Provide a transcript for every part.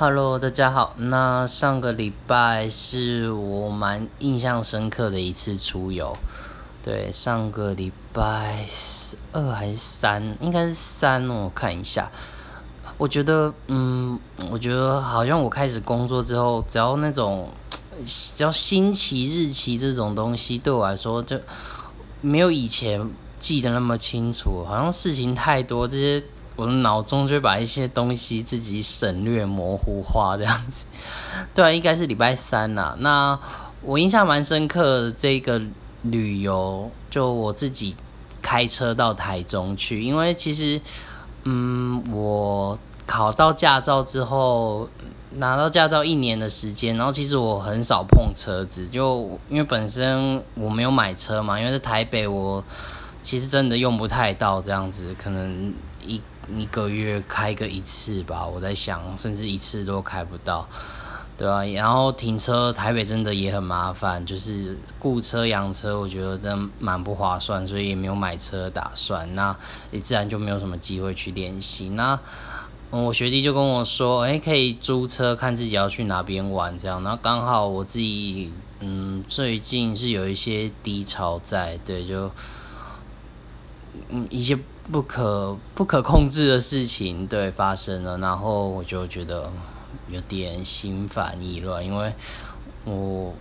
Hello，大家好。那上个礼拜是我蛮印象深刻的一次出游。对，上个礼拜二还是三，应该是三。我看一下，我觉得，嗯，我觉得好像我开始工作之后，只要那种，只要星期日期这种东西，对我来说就没有以前记得那么清楚。好像事情太多，这些。我的脑中就会把一些东西自己省略、模糊化这样子。对啊，应该是礼拜三呐。那我印象蛮深刻的这个旅游，就我自己开车到台中去。因为其实，嗯，我考到驾照之后，拿到驾照一年的时间，然后其实我很少碰车子，就因为本身我没有买车嘛。因为在台北，我其实真的用不太到这样子，可能一。一个月开个一次吧，我在想，甚至一次都开不到，对啊，然后停车台北真的也很麻烦，就是雇车养车，我觉得真蛮不划算，所以也没有买车打算。那你自然就没有什么机会去练习。那我学弟就跟我说，哎，可以租车，看自己要去哪边玩这样。然后刚好我自己，嗯，最近是有一些低潮在，对，就嗯一些。不可不可控制的事情对发生了，然后我就觉得有点心烦意乱，因为我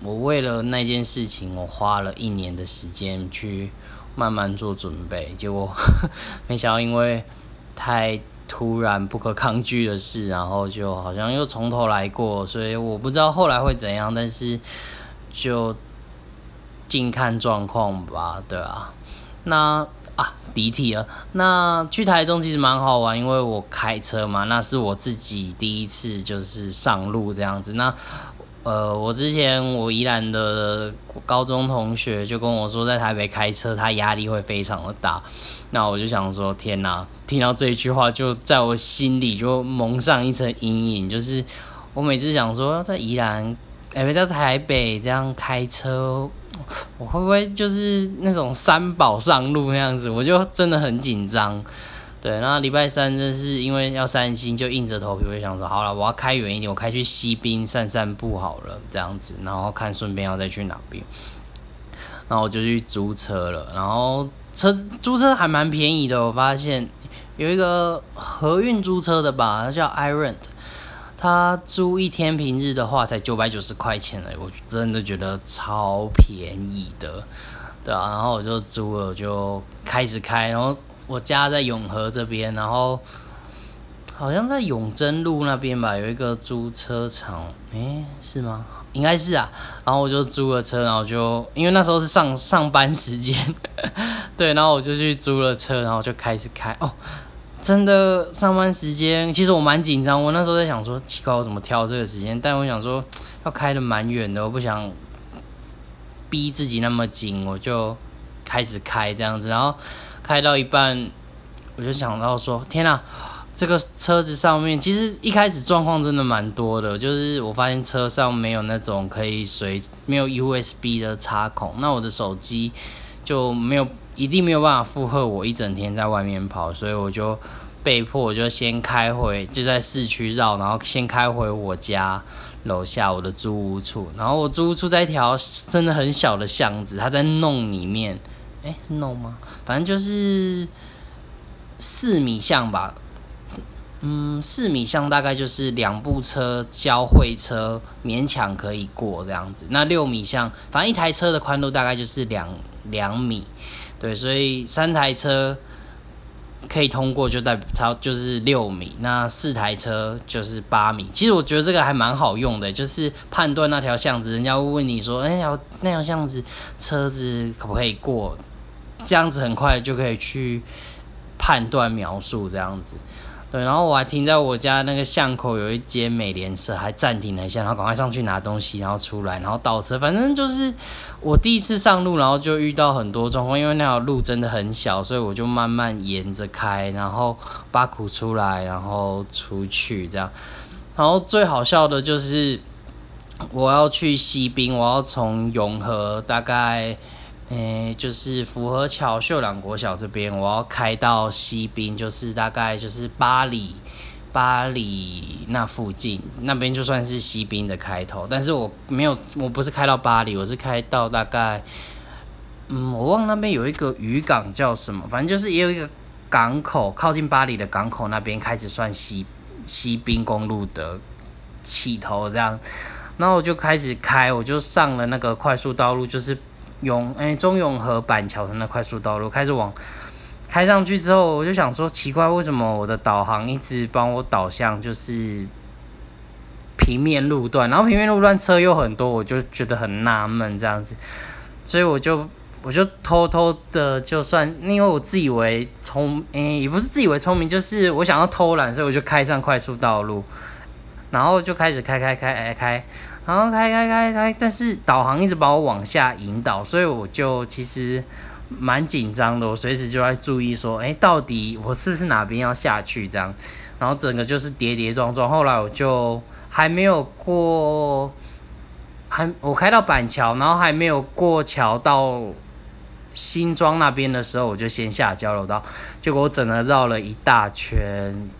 我为了那件事情，我花了一年的时间去慢慢做准备，结果 没想到因为太突然不可抗拒的事，然后就好像又从头来过，所以我不知道后来会怎样，但是就静看状况吧，对啊，那。啊，离题了。那去台中其实蛮好玩，因为我开车嘛，那是我自己第一次就是上路这样子。那呃，我之前我宜兰的高中同学就跟我说，在台北开车他压力会非常的大。那我就想说，天哪！听到这一句话，就在我心里就蒙上一层阴影。就是我每次想说在宜兰，哎，在台北这样开车。我会不会就是那种三宝上路那样子？我就真的很紧张。对，然后礼拜三真是因为要散心，就硬着头皮会想说，好了，我要开远一点，我开去西滨散散步好了，这样子，然后看顺便要再去哪边。然后我就去租车了，然后车租车还蛮便宜的，我发现有一个合运租车的吧，它叫 iRent。他租一天平日的话才九百九十块钱了，我真的觉得超便宜的，对啊，然后我就租了，就开始开，然后我家在永和这边，然后好像在永贞路那边吧，有一个租车场，诶，是吗？应该是啊，然后我就租了车，然后就因为那时候是上上班时间，对，然后我就去租了车，然后就开始开哦。真的上班时间，其实我蛮紧张。我那时候在想说，奇怪，我怎么挑这个时间？但我想说，要开的蛮远的，我不想逼自己那么紧，我就开始开这样子。然后开到一半，我就想到说，天呐，这个车子上面其实一开始状况真的蛮多的，就是我发现车上没有那种可以随没有 USB 的插孔，那我的手机就没有。一定没有办法负荷我一整天在外面跑，所以我就被迫我就先开回，就在市区绕，然后先开回我家楼下我的租屋处。然后我租屋处在一条真的很小的巷子，它在弄里面，哎，是弄吗？反正就是四米巷吧，嗯，四米巷大概就是两部车交汇车勉强可以过这样子。那六米巷，反正一台车的宽度大概就是两两米。对，所以三台车可以通过，就代表超就是六米。那四台车就是八米。其实我觉得这个还蛮好用的，就是判断那条巷子，人家会问你说：“哎，呀那条巷子车子可不可以过？”这样子很快就可以去判断描述这样子。对，然后我还停在我家那个巷口有一间美联社，还暂停了一下，然后赶快上去拿东西，然后出来，然后倒车。反正就是我第一次上路，然后就遇到很多状况，因为那条路真的很小，所以我就慢慢沿着开，然后把苦出来，然后出去这样。然后最好笑的就是我要去西滨，我要从永和大概。诶，就是符合桥秀朗国小这边，我要开到西滨，就是大概就是巴黎巴黎那附近，那边就算是西滨的开头，但是我没有，我不是开到巴黎，我是开到大概，嗯，我忘那边有一个渔港叫什么，反正就是也有一个港口，靠近巴黎的港口那边开始算西西滨公路的起头这样，然后我就开始开，我就上了那个快速道路，就是永哎中永和板桥的那快速道路，开始往。开上去之后，我就想说奇怪，为什么我的导航一直帮我导向就是平面路段，然后平面路段车又很多，我就觉得很纳闷这样子，所以我就我就偷偷的，就算因为我自以为聪，诶也不是自以为聪明，就是我想要偷懒，所以我就开上快速道路，然后就开始开开开开开，然后开开开开，但是导航一直把我往下引导，所以我就其实。蛮紧张的，我随时就在注意说，哎，到底我是不是哪边要下去这样，然后整个就是跌跌撞撞。后来我就还没有过，还我开到板桥，然后还没有过桥到新庄那边的时候，我就先下交流道，结果我整个绕了一大圈，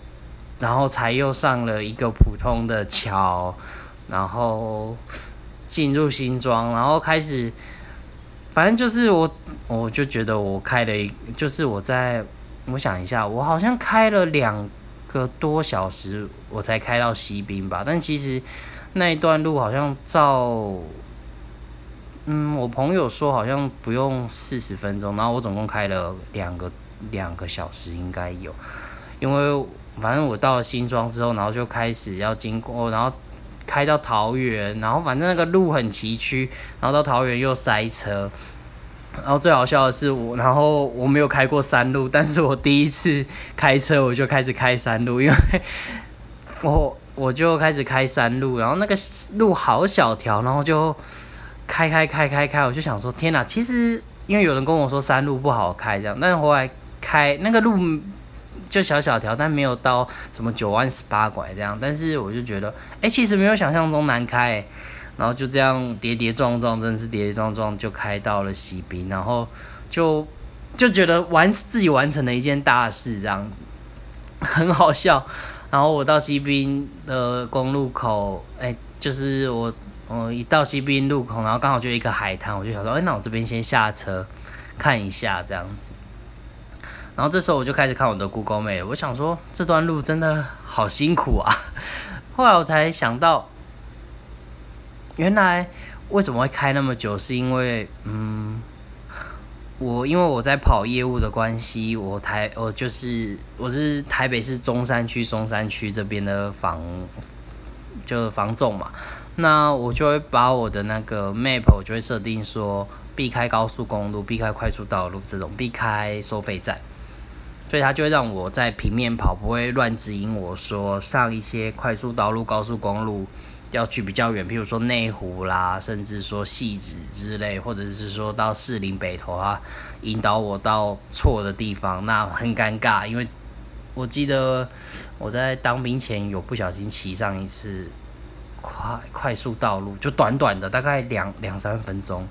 然后才又上了一个普通的桥，然后进入新庄，然后开始。反正就是我，我就觉得我开了一，就是我在，我想一下，我好像开了两个多小时，我才开到西滨吧。但其实那一段路好像照，嗯，我朋友说好像不用四十分钟，然后我总共开了两个两个小时应该有，因为反正我到了新庄之后，然后就开始要经过，然后。开到桃园，然后反正那个路很崎岖，然后到桃园又塞车，然后最好笑的是我，然后我没有开过山路，但是我第一次开车我就开始开山路，因为 我我就开始开山路，然后那个路好小条，然后就开开开开开，我就想说天哪，其实因为有人跟我说山路不好开这样，但是后来开那个路。就小小条，但没有到什么九弯十八拐这样。但是我就觉得，哎，其实没有想象中难开。然后就这样跌跌撞撞，真的是跌跌撞撞就开到了西滨，然后就就觉得完自己完成了一件大事，这样很好笑。然后我到西滨的公路口，哎，就是我我一到西滨路口，然后刚好就一个海滩，我就想说，哎，那我这边先下车看一下这样子。然后这时候我就开始看我的 Google Map，我想说这段路真的好辛苦啊。后来我才想到，原来为什么会开那么久，是因为嗯，我因为我在跑业务的关系，我台我就是我是台北市中山区松山区这边的房，就是房总嘛，那我就会把我的那个 map 我就会设定说避开高速公路，避开快速道路这种，避开收费站。所以它就会让我在平面跑，不会乱指引我说上一些快速道路、高速公路要去比较远，譬如说内湖啦，甚至说戏子之类，或者是说到士林北投啊，引导我到错的地方，那很尴尬。因为我记得我在当兵前有不小心骑上一次快快速道路，就短短的大概两两三分钟，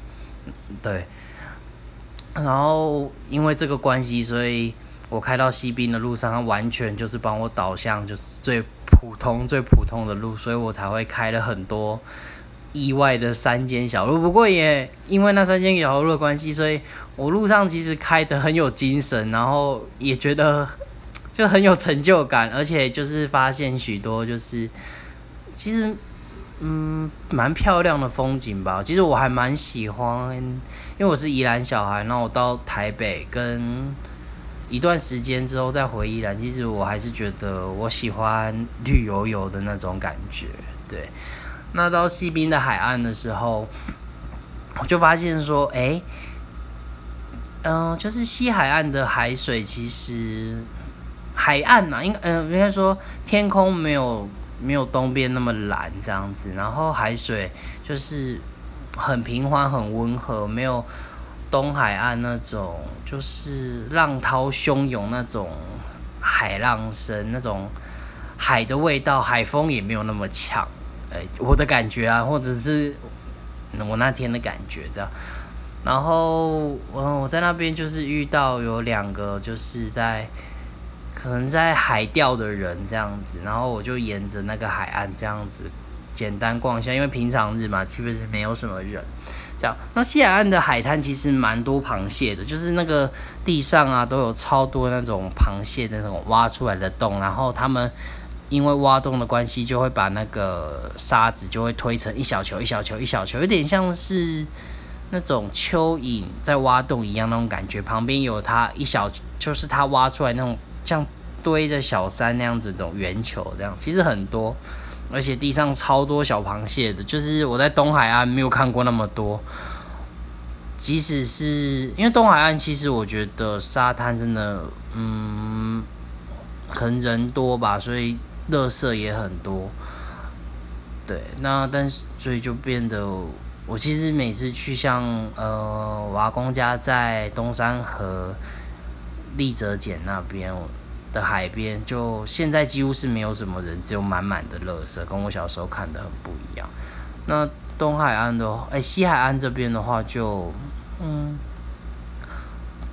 对。然后因为这个关系，所以。我开到西滨的路上，它完全就是帮我导向，就是最普通、最普通的路，所以我才会开了很多意外的山间小路。不过也因为那三间小路的关系，所以我路上其实开的很有精神，然后也觉得就很有成就感，而且就是发现许多就是其实嗯蛮漂亮的风景吧。其实我还蛮喜欢，因为我是宜兰小孩，然后我到台北跟。一段时间之后再回忆了，其实我还是觉得我喜欢绿油油的那种感觉。对，那到西滨的海岸的时候，我就发现说，哎，嗯，就是西海岸的海水其实海岸呐，应该嗯应该说天空没有没有东边那么蓝这样子，然后海水就是很平缓、很温和，没有。东海岸那种就是浪涛汹涌那种海浪声，那种海的味道，海风也没有那么强。哎，我的感觉啊，或者是我那天的感觉这样。然后我我在那边就是遇到有两个就是在可能在海钓的人这样子，然后我就沿着那个海岸这样子简单逛一下，因为平常日嘛，基本是没有什么人。这样，那西海岸的海滩其实蛮多螃蟹的，就是那个地上啊都有超多那种螃蟹的那种挖出来的洞，然后他们因为挖洞的关系，就会把那个沙子就会推成一小球一小球一小球，有点像是那种蚯蚓在挖洞一样那种感觉。旁边有它一小，就是它挖出来那种像堆着小山那样子的圆球，这样其实很多。而且地上超多小螃蟹的，就是我在东海岸没有看过那么多。即使是因为东海岸，其实我觉得沙滩真的，嗯，可能人多吧，所以垃圾也很多。对，那但是所以就变得，我其实每次去像呃，我阿公家在东山河丽泽简那边。的海边，就现在几乎是没有什么人，只有满满的垃圾，跟我小时候看的很不一样。那东海岸的，哎，西海岸这边的话，就嗯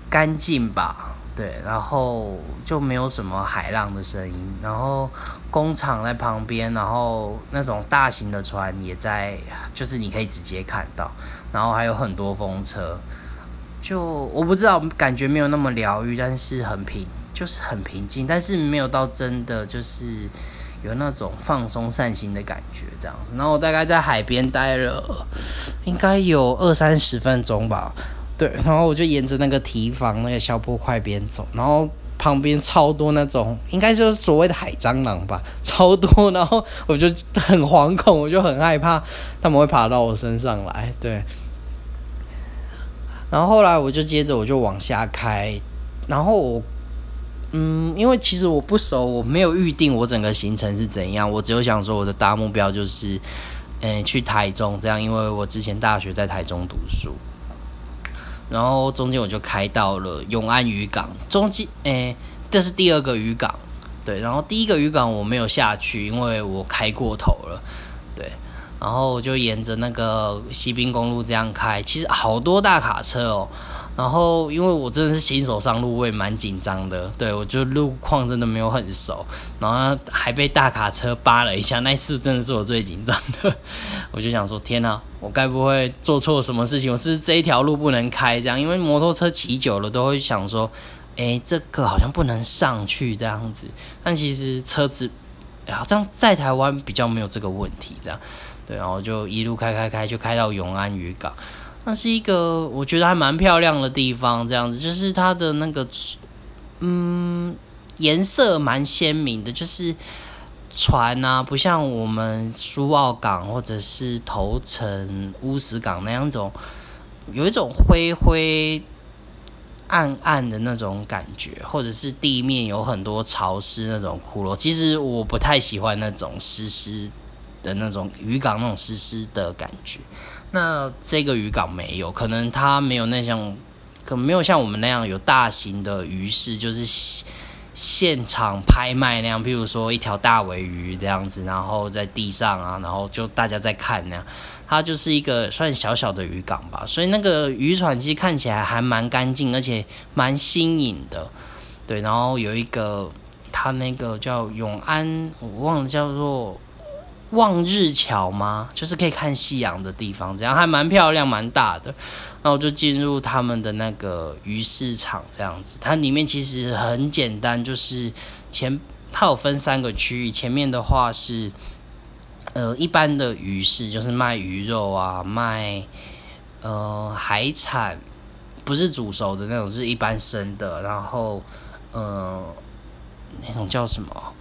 干净吧，对，然后就没有什么海浪的声音，然后工厂在旁边，然后那种大型的船也在，就是你可以直接看到，然后还有很多风车，就我不知道，感觉没有那么疗愈，但是很平。就是很平静，但是没有到真的就是有那种放松散心的感觉这样子。然后我大概在海边待了，应该有二三十分钟吧。对，然后我就沿着那个堤防那个小坡块边走，然后旁边超多那种，应该就是所谓的海蟑螂吧，超多。然后我就很惶恐，我就很害怕他们会爬到我身上来。对，然后后来我就接着我就往下开，然后我。嗯，因为其实我不熟，我没有预定我整个行程是怎样，我只有想说我的大目标就是，嗯，去台中这样，因为我之前大学在台中读书，然后中间我就开到了永安渔港，中间，诶，这是第二个渔港，对，然后第一个渔港我没有下去，因为我开过头了，对，然后我就沿着那个西滨公路这样开，其实好多大卡车哦。然后，因为我真的是新手上路，我也蛮紧张的。对我就路况真的没有很熟，然后还被大卡车扒了一下，那一次真的是我最紧张的。我就想说，天哪，我该不会做错什么事情？我是这一条路不能开这样，因为摩托车骑久了都会想说，哎，这个好像不能上去这样子。但其实车子 好像在台湾比较没有这个问题，这样。对，然后就一路开开开，就开到永安渔港。那是一个我觉得还蛮漂亮的地方，这样子就是它的那个，嗯，颜色蛮鲜明的，就是船啊，不像我们苏澳港或者是头城乌石港那样种，有一种灰灰暗暗的那种感觉，或者是地面有很多潮湿那种骷髅。其实我不太喜欢那种湿湿的那种渔港那种湿湿的感觉。那这个渔港没有，可能它没有那像，可没有像我们那样有大型的鱼市，就是现场拍卖那样。譬如说一条大尾鱼这样子，然后在地上啊，然后就大家在看那样。它就是一个算小小的渔港吧，所以那个渔船其实看起来还蛮干净，而且蛮新颖的。对，然后有一个它那个叫永安，我忘了叫做。望日桥吗？就是可以看夕阳的地方，这样还蛮漂亮、蛮大的。然后我就进入他们的那个鱼市场，这样子。它里面其实很简单，就是前它有分三个区域，前面的话是呃一般的鱼市，就是卖鱼肉啊，卖呃海产，不是煮熟的那种，是一般生的。然后呃那种叫什么？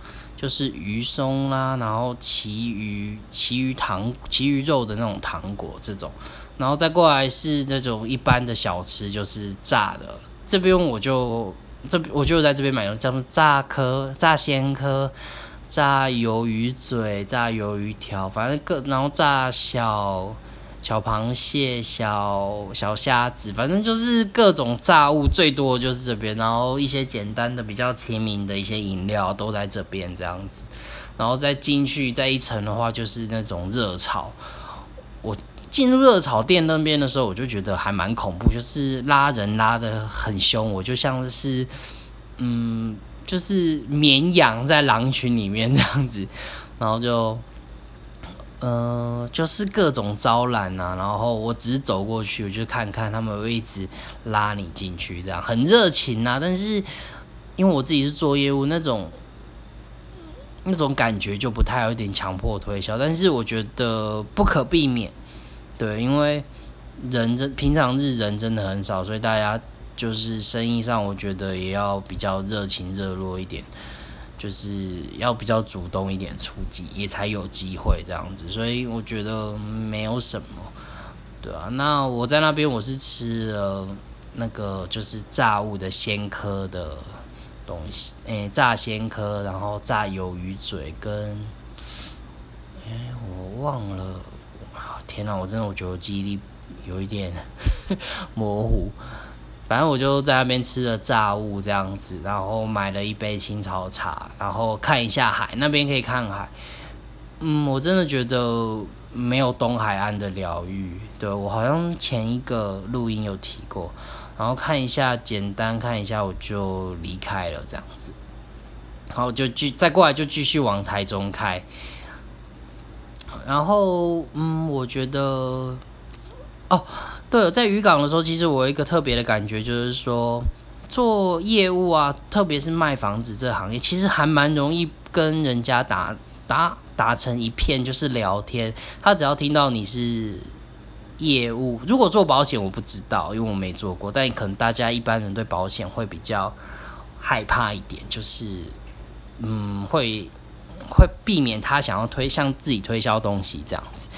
就是鱼松啦，然后旗鱼、旗鱼糖、旗鱼肉的那种糖果这种，然后再过来是那种一般的小吃，就是炸的。这边我就这我就在这边买了，叫做炸科、炸鲜科、炸鱿鱼嘴、炸鱿鱼条，反正各然后炸小。小螃蟹、小小虾子，反正就是各种炸物，最多就是这边。然后一些简单的、比较亲民的一些饮料都在这边这样子。然后再进去再一层的话，就是那种热炒。我进入热炒店那边的时候，我就觉得还蛮恐怖，就是拉人拉的很凶。我就像是，嗯，就是绵羊在狼群里面这样子，然后就。嗯，就是各种招揽啊，然后我只是走过去，我就看看他们会一直拉你进去，这样很热情啊。但是因为我自己是做业务，那种那种感觉就不太有点强迫推销，但是我觉得不可避免，对，因为人真平常日人真的很少，所以大家就是生意上，我觉得也要比较热情热络一点。就是要比较主动一点出击，也才有机会这样子，所以我觉得没有什么，对啊。那我在那边我是吃了那个就是炸物的鲜科的东西，诶，炸鲜科，然后炸鱿鱼嘴跟，诶，我忘了，天哪，我真的我觉得记忆力有一点 模糊。反正我就在那边吃了炸物这样子，然后买了一杯青草茶，然后看一下海，那边可以看海。嗯，我真的觉得没有东海岸的疗愈。对我好像前一个录音有提过，然后看一下，简单看一下我就离开了这样子，然后就继再过来就继续往台中开。然后嗯，我觉得哦。对，在渔港的时候，其实我有一个特别的感觉，就是说做业务啊，特别是卖房子这行业，其实还蛮容易跟人家打打打成一片，就是聊天。他只要听到你是业务，如果做保险，我不知道，因为我没做过。但可能大家一般人对保险会比较害怕一点，就是嗯，会会避免他想要推向自己推销东西这样子。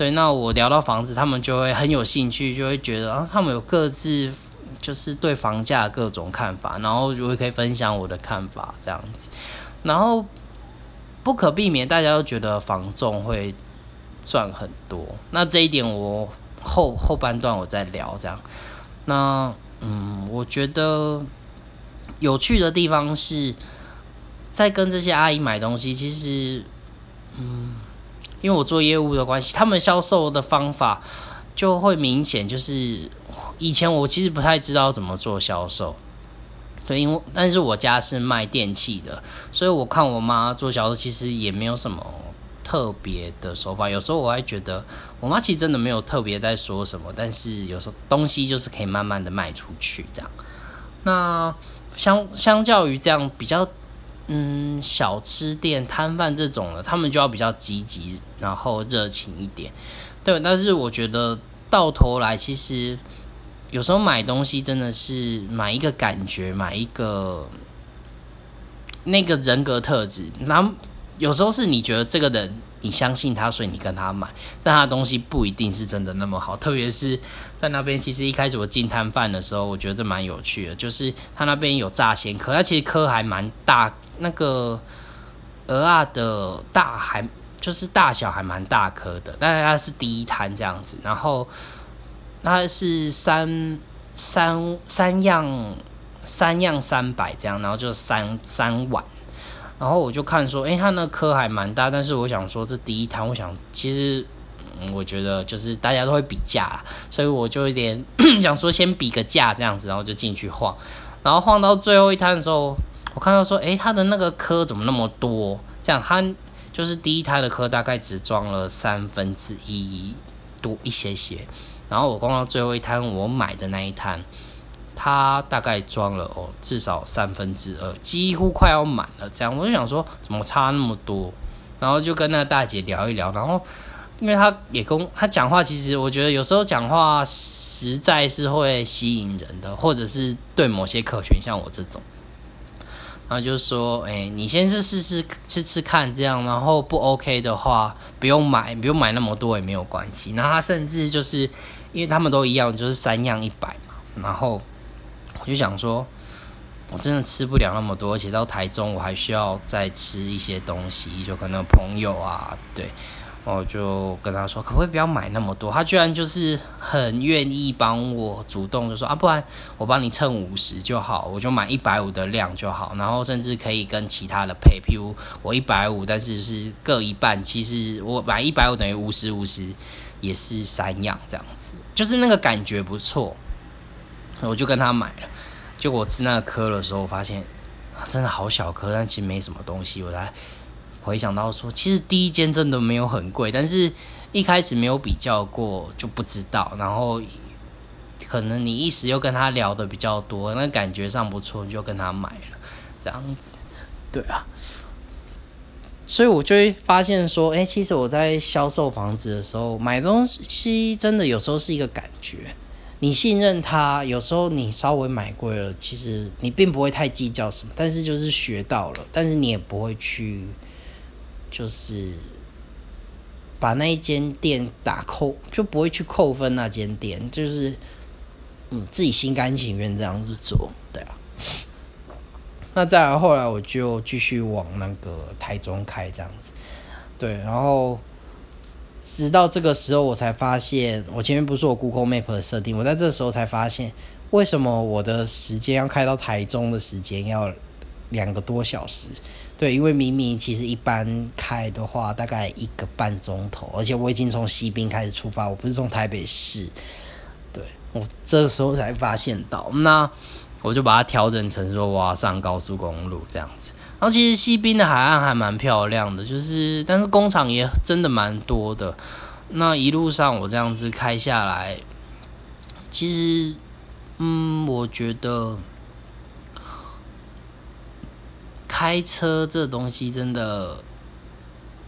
对，那我聊到房子，他们就会很有兴趣，就会觉得啊，他们有各自就是对房价各种看法，然后就会可以分享我的看法这样子，然后不可避免，大家都觉得房仲会赚很多，那这一点我后后半段我再聊这样，那嗯，我觉得有趣的地方是在跟这些阿姨买东西，其实嗯。因为我做业务的关系，他们销售的方法就会明显就是以前我其实不太知道怎么做销售，对，因为但是我家是卖电器的，所以我看我妈做销售其实也没有什么特别的手法。有时候我还觉得我妈其实真的没有特别在说什么，但是有时候东西就是可以慢慢的卖出去这样。那相相较于这样比较。嗯，小吃店摊贩这种的，他们就要比较积极，然后热情一点，对。但是我觉得到头来，其实有时候买东西真的是买一个感觉，买一个那个人格特质。那有时候是你觉得这个人。你相信他，所以你跟他买，但他东西不一定是真的那么好。特别是在那边，其实一开始我进摊贩的时候，我觉得这蛮有趣的，就是他那边有炸鲜壳，它其实壳还蛮大，那个鹅啊的大还就是大小还蛮大颗的，但是它是第一摊这样子，然后它是三三三样三样三百这样，然后就三三碗。然后我就看说，哎，他那颗还蛮大，但是我想说这第一摊，我想其实，嗯，我觉得就是大家都会比价，所以我就有点 想说先比个价这样子，然后就进去晃，然后晃到最后一摊的时候，我看到说，哎，他的那个颗怎么那么多？这样他就是第一摊的颗大概只装了三分之一多一些些，然后我逛到最后一摊，我买的那一摊。他大概装了哦，至少三分之二，几乎快要满了。这样我就想说，怎么差那么多？然后就跟那大姐聊一聊。然后，因为他也跟他讲话，其实我觉得有时候讲话实在是会吸引人的，或者是对某些客群，像我这种。然后就说，哎，你先是试试吃吃看，这样，然后不 OK 的话，不用买，不用买那么多也没有关系。然后他甚至就是，因为他们都一样，就是三样一百嘛，然后。我就想说，我真的吃不了那么多，而且到台中我还需要再吃一些东西，就可能朋友啊，对，我就跟他说，可不可以不要买那么多？他居然就是很愿意帮我主动就说啊，不然我帮你称五十就好，我就买一百五的量就好，然后甚至可以跟其他的配，譬如我一百五，但是是各一半，其实我买一百五等于五十五十，也是三样这样子，就是那个感觉不错。我就跟他买了，就我吃那颗的时候，我发现真的好小颗，但其实没什么东西。我才回想到说，其实第一间真的没有很贵，但是一开始没有比较过就不知道。然后可能你一时又跟他聊的比较多，那感觉上不错，你就跟他买了，这样子。对啊。所以我就会发现说，哎，其实我在销售房子的时候，买东西真的有时候是一个感觉。你信任他，有时候你稍微买贵了，其实你并不会太计较什么，但是就是学到了，但是你也不会去，就是把那一间店打扣，就不会去扣分那间店，就是嗯自己心甘情愿这样子做，对啊。那再，后来我就继续往那个台中开这样子，对，然后直到这个时候，我才发现，我前面不是我 Google Map 的设定，我在这时候才发现，为什么我的时间要开到台中的时间要两个多小时？对，因为明明其实一般开的话大概一个半钟头，而且我已经从西滨开始出发，我不是从台北市，对我这时候才发现到那。我就把它调整成说我要上高速公路这样子，然后其实西滨的海岸还蛮漂亮的，就是但是工厂也真的蛮多的。那一路上我这样子开下来，其实嗯，我觉得开车这东西真的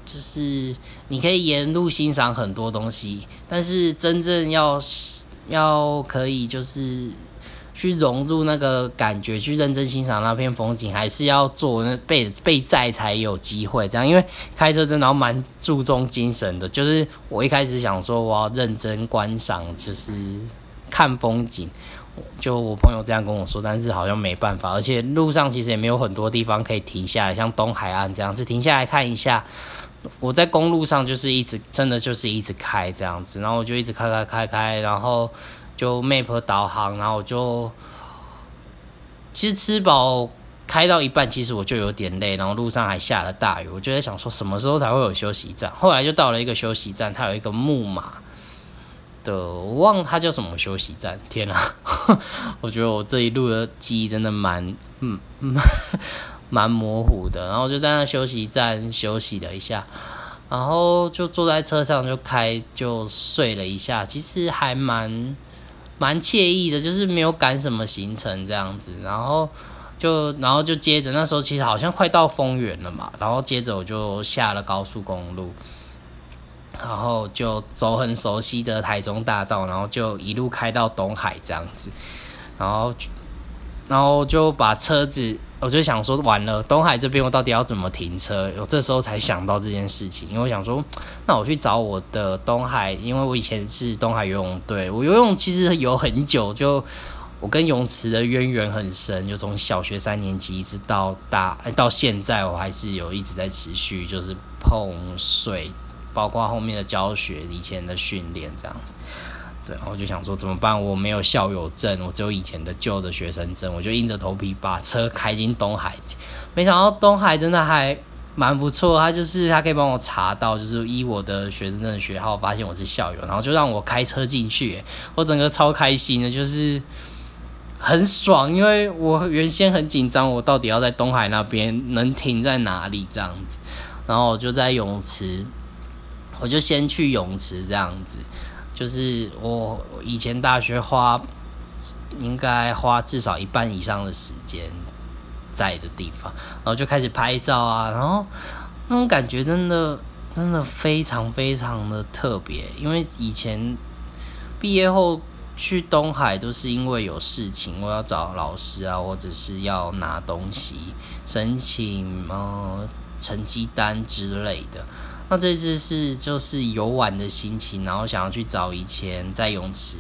就是你可以沿路欣赏很多东西，但是真正要要可以就是。去融入那个感觉，去认真欣赏那片风景，还是要做那被被载才有机会这样。因为开车真的蛮注重精神的，就是我一开始想说我要认真观赏，就是看风景，就我朋友这样跟我说，但是好像没办法，而且路上其实也没有很多地方可以停下来，像东海岸这样子停下来看一下。我在公路上就是一直真的就是一直开这样子，然后我就一直开开开开，然后。就 map 导航，然后我就其实吃饱开到一半，其实我就有点累，然后路上还下了大雨，我就在想说什么时候才会有休息站。后来就到了一个休息站，它有一个木马的，我忘了它叫什么休息站。天啊，我觉得我这一路的记忆真的蛮嗯蛮模糊的。然后就在那休息站休息了一下，然后就坐在车上就开就睡了一下，其实还蛮。蛮惬意的，就是没有赶什么行程这样子，然后就然后就接着那时候其实好像快到丰原了嘛，然后接着我就下了高速公路，然后就走很熟悉的台中大道，然后就一路开到东海这样子，然后然后就把车子。我就想说，完了，东海这边我到底要怎么停车？我这时候才想到这件事情，因为我想说，那我去找我的东海，因为我以前是东海游泳队，我游泳其实游很久，就我跟泳池的渊源很深，就从小学三年级一直到大，到现在我还是有一直在持续，就是碰水，包括后面的教学，以前的训练这样子。对，然后就想说怎么办？我没有校友证，我只有以前的旧的学生证，我就硬着头皮把车开进东海。没想到东海真的还蛮不错，他就是他可以帮我查到，就是依我的学生证学号，发现我是校友，然后就让我开车进去。我整个超开心的，就是很爽，因为我原先很紧张，我到底要在东海那边能停在哪里这样子。然后我就在泳池，我就先去泳池这样子。就是我以前大学花应该花至少一半以上的时间在的地方，然后就开始拍照啊，然后那种感觉真的真的非常非常的特别，因为以前毕业后去东海都是因为有事情，我要找老师啊，或者是要拿东西申请呃成绩单之类的。那这次是就是游玩的心情，然后想要去找以前在泳池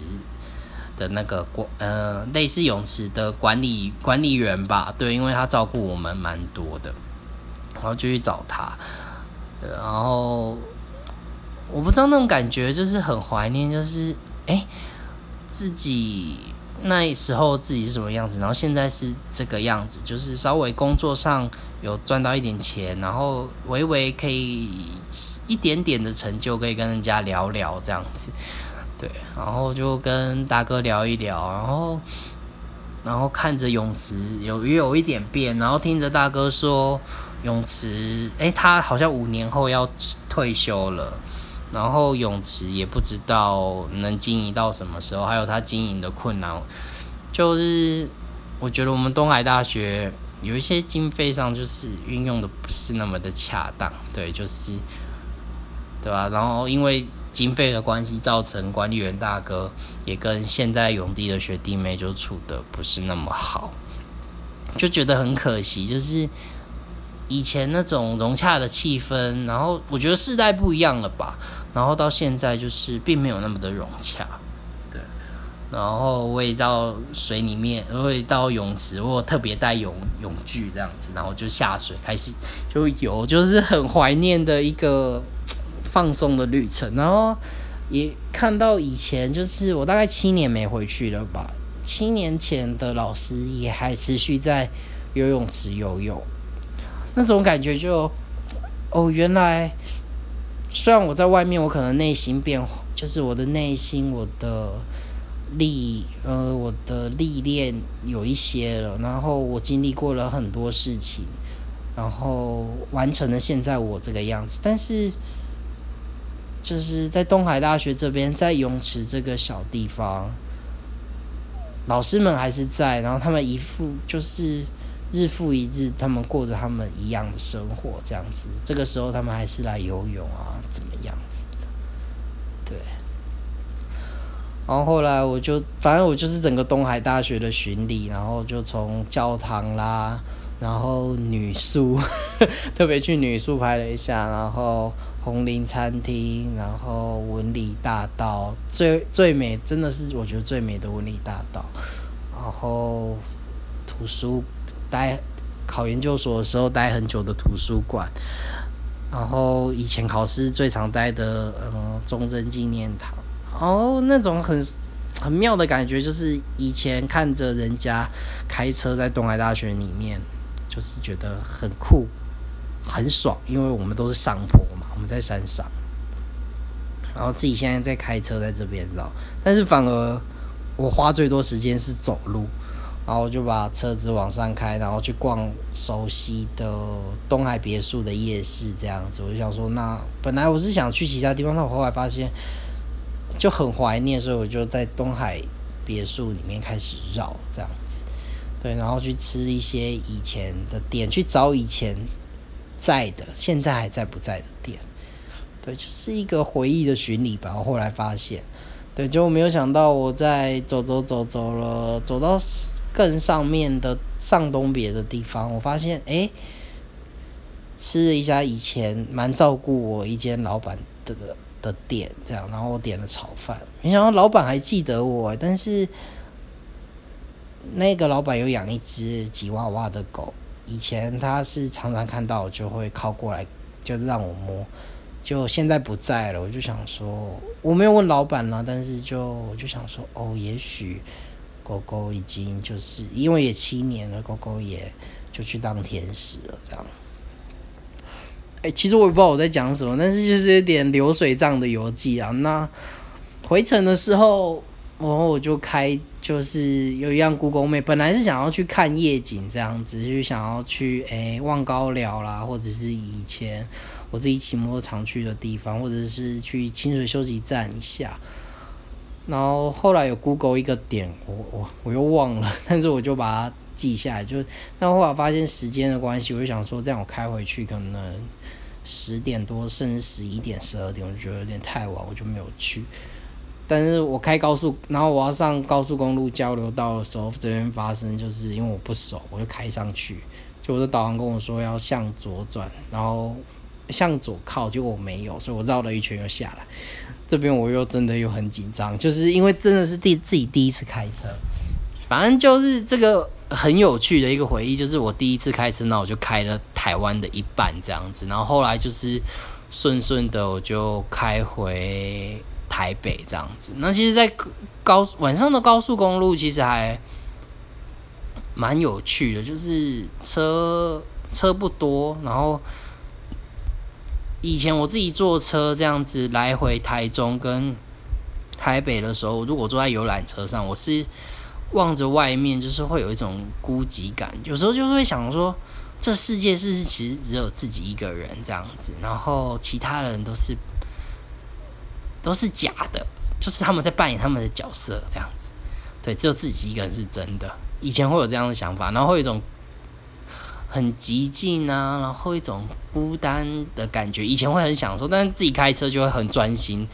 的那个管呃类似泳池的管理管理员吧，对，因为他照顾我们蛮多的，然后就去找他，然后我不知道那种感觉，就是很怀念，就是哎自己那时候自己是什么样子，然后现在是这个样子，就是稍微工作上。有赚到一点钱，然后微微可以一点点的成就，可以跟人家聊聊这样子，对，然后就跟大哥聊一聊，然后然后看着泳池有也有一点变，然后听着大哥说泳池，哎，他好像五年后要退休了，然后泳池也不知道能经营到什么时候，还有他经营的困难，就是我觉得我们东海大学有一些经费上就是运用的不是那么的恰当，对，就是。对吧？然后因为经费的关系，造成管理员大哥也跟现在永地的学弟妹就处的不是那么好，就觉得很可惜。就是以前那种融洽的气氛，然后我觉得世代不一样了吧，然后到现在就是并没有那么的融洽。然后我也到水里面，我也到泳池，我特别带泳泳具这样子，然后就下水开始就游，就是很怀念的一个。放松的旅程，然后也看到以前，就是我大概七年没回去了吧。七年前的老师也还持续在游泳池游泳，那种感觉就哦，原来虽然我在外面，我可能内心变，就是我的内心，我的历呃，我的历练有一些了，然后我经历过了很多事情，然后完成了现在我这个样子，但是。就是在东海大学这边，在泳池这个小地方，老师们还是在，然后他们一复就是日复一日，他们过着他们一样的生活，这样子。这个时候他们还是来游泳啊，怎么样子的？对。然后后来我就，反正我就是整个东海大学的巡礼，然后就从教堂啦，然后女宿，特别去女宿拍了一下，然后。红林餐厅，然后文理大道最最美，真的是我觉得最美的文理大道。然后图书待考研究所的时候待很久的图书馆，然后以前考试最常待的嗯忠贞纪念堂。哦，那种很很妙的感觉，就是以前看着人家开车在东海大学里面，就是觉得很酷。很爽，因为我们都是上坡嘛，我们在山上，然后自己现在在开车在这边绕，但是反而我花最多时间是走路，然后就把车子往上开，然后去逛熟悉的东海别墅的夜市这样子。我就想说，那本来我是想去其他地方，但我后来发现就很怀念，所以我就在东海别墅里面开始绕这样子，对，然后去吃一些以前的店，去找以前。在的，现在还在不在的店，对，就是一个回忆的巡礼吧。我后来发现，对，就没有想到我在走走走走了，走到更上面的上东别的地方，我发现，哎，吃了一家以前蛮照顾我一间老板的的店，这样，然后我点了炒饭，没想到老板还记得我，但是那个老板有养一只吉娃娃的狗。以前他是常常看到我就会靠过来，就让我摸。就现在不在了，我就想说，我没有问老板了，但是就我就想说，哦，也许狗狗已经就是因为也七年了，狗狗也就去当天使了，这样。哎，其实我也不知道我在讲什么，但是就是有点流水账的游记啊。那回程的时候。然后我就开，就是有一样 Google Map，本来是想要去看夜景这样子，就想要去诶望高寮啦，或者是以前我自己骑摩托常去的地方，或者是去清水休息站一下。然后后来有 Google 一个点，我我我又忘了，但是我就把它记下来。就但后来发现时间的关系，我就想说这样我开回去可能十点多，甚至十一点、十二点，我就觉得有点太晚，我就没有去。但是我开高速，然后我要上高速公路交流道的时候，这边发生就是因为我不熟，我就开上去，就我的导航跟我说要向左转，然后向左靠，结果我没有，所以我绕了一圈又下来。这边我又真的又很紧张，就是因为真的是第自己第一次开车，反正就是这个很有趣的一个回忆，就是我第一次开车，那我就开了台湾的一半这样子，然后后来就是顺顺的我就开回。台北这样子，那其实，在高晚上的高速公路其实还蛮有趣的，就是车车不多，然后以前我自己坐车这样子来回台中跟台北的时候，如果坐在游览车上，我是望着外面，就是会有一种孤寂感。有时候就会想说，这世界是不是其实只有自己一个人这样子，然后其他人都是都是假的，就是他们在扮演他们的角色这样子。对，只有自己一个人是真的。以前会有这样的想法，然后有一种很寂静啊，然后一种孤单的感觉。以前会很享受，但是自己开车就会很专心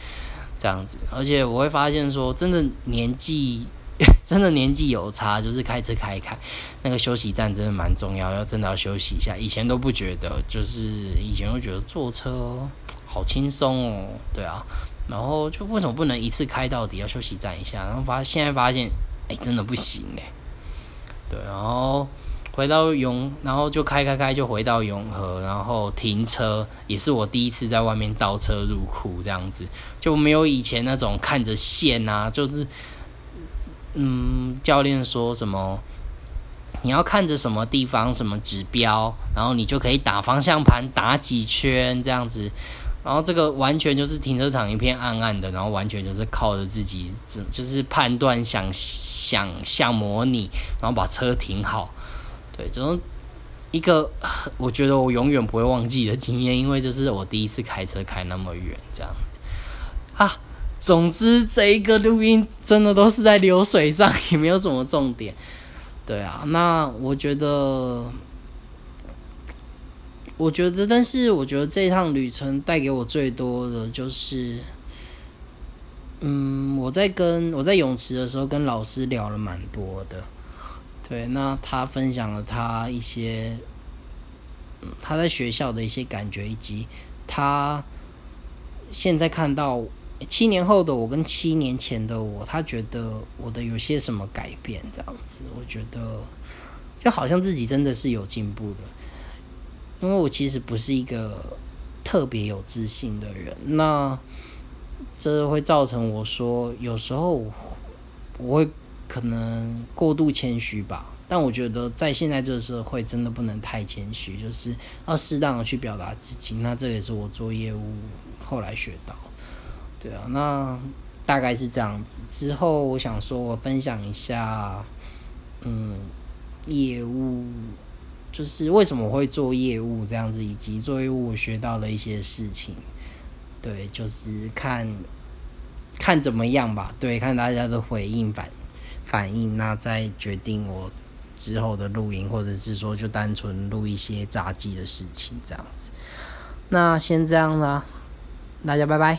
这样子。而且我会发现说，真的年纪 真的年纪有差，就是开车开一开，那个休息站真的蛮重要，要真的要休息一下。以前都不觉得，就是以前会觉得坐车好轻松哦，对啊。然后就为什么不能一次开到底？要休息站一下，然后发现在发现，哎，真的不行哎。对，然后回到永，然后就开开开就回到永和，然后停车也是我第一次在外面倒车入库这样子，就没有以前那种看着线啊，就是嗯，教练说什么你要看着什么地方什么指标，然后你就可以打方向盘打几圈这样子。然后这个完全就是停车场一片暗暗的，然后完全就是靠着自己，就是判断、想想象、模拟，然后把车停好。对，这种一个我觉得我永远不会忘记的经验，因为这是我第一次开车开那么远，这样子啊。总之，这一个录音真的都是在流水账，也没有什么重点。对啊，那我觉得。我觉得，但是我觉得这一趟旅程带给我最多的就是，嗯，我在跟我在泳池的时候跟老师聊了蛮多的，对，那他分享了他一些，他在学校的一些感觉，以及他现在看到七年后的我跟七年前的我，他觉得我的有些什么改变，这样子，我觉得就好像自己真的是有进步的。因为我其实不是一个特别有自信的人，那这会造成我说有时候我会可能过度谦虚吧。但我觉得在现在这个社会，真的不能太谦虚，就是要适当的去表达自己。那这也是我做业务后来学到，对啊，那大概是这样子。之后我想说，我分享一下，嗯，业务。就是为什么会做业务这样子，以及做业务我学到了一些事情，对，就是看看怎么样吧，对，看大家的回应反反应，那再决定我之后的录音，或者是说就单纯录一些杂技的事情这样子。那先这样啦，大家拜拜。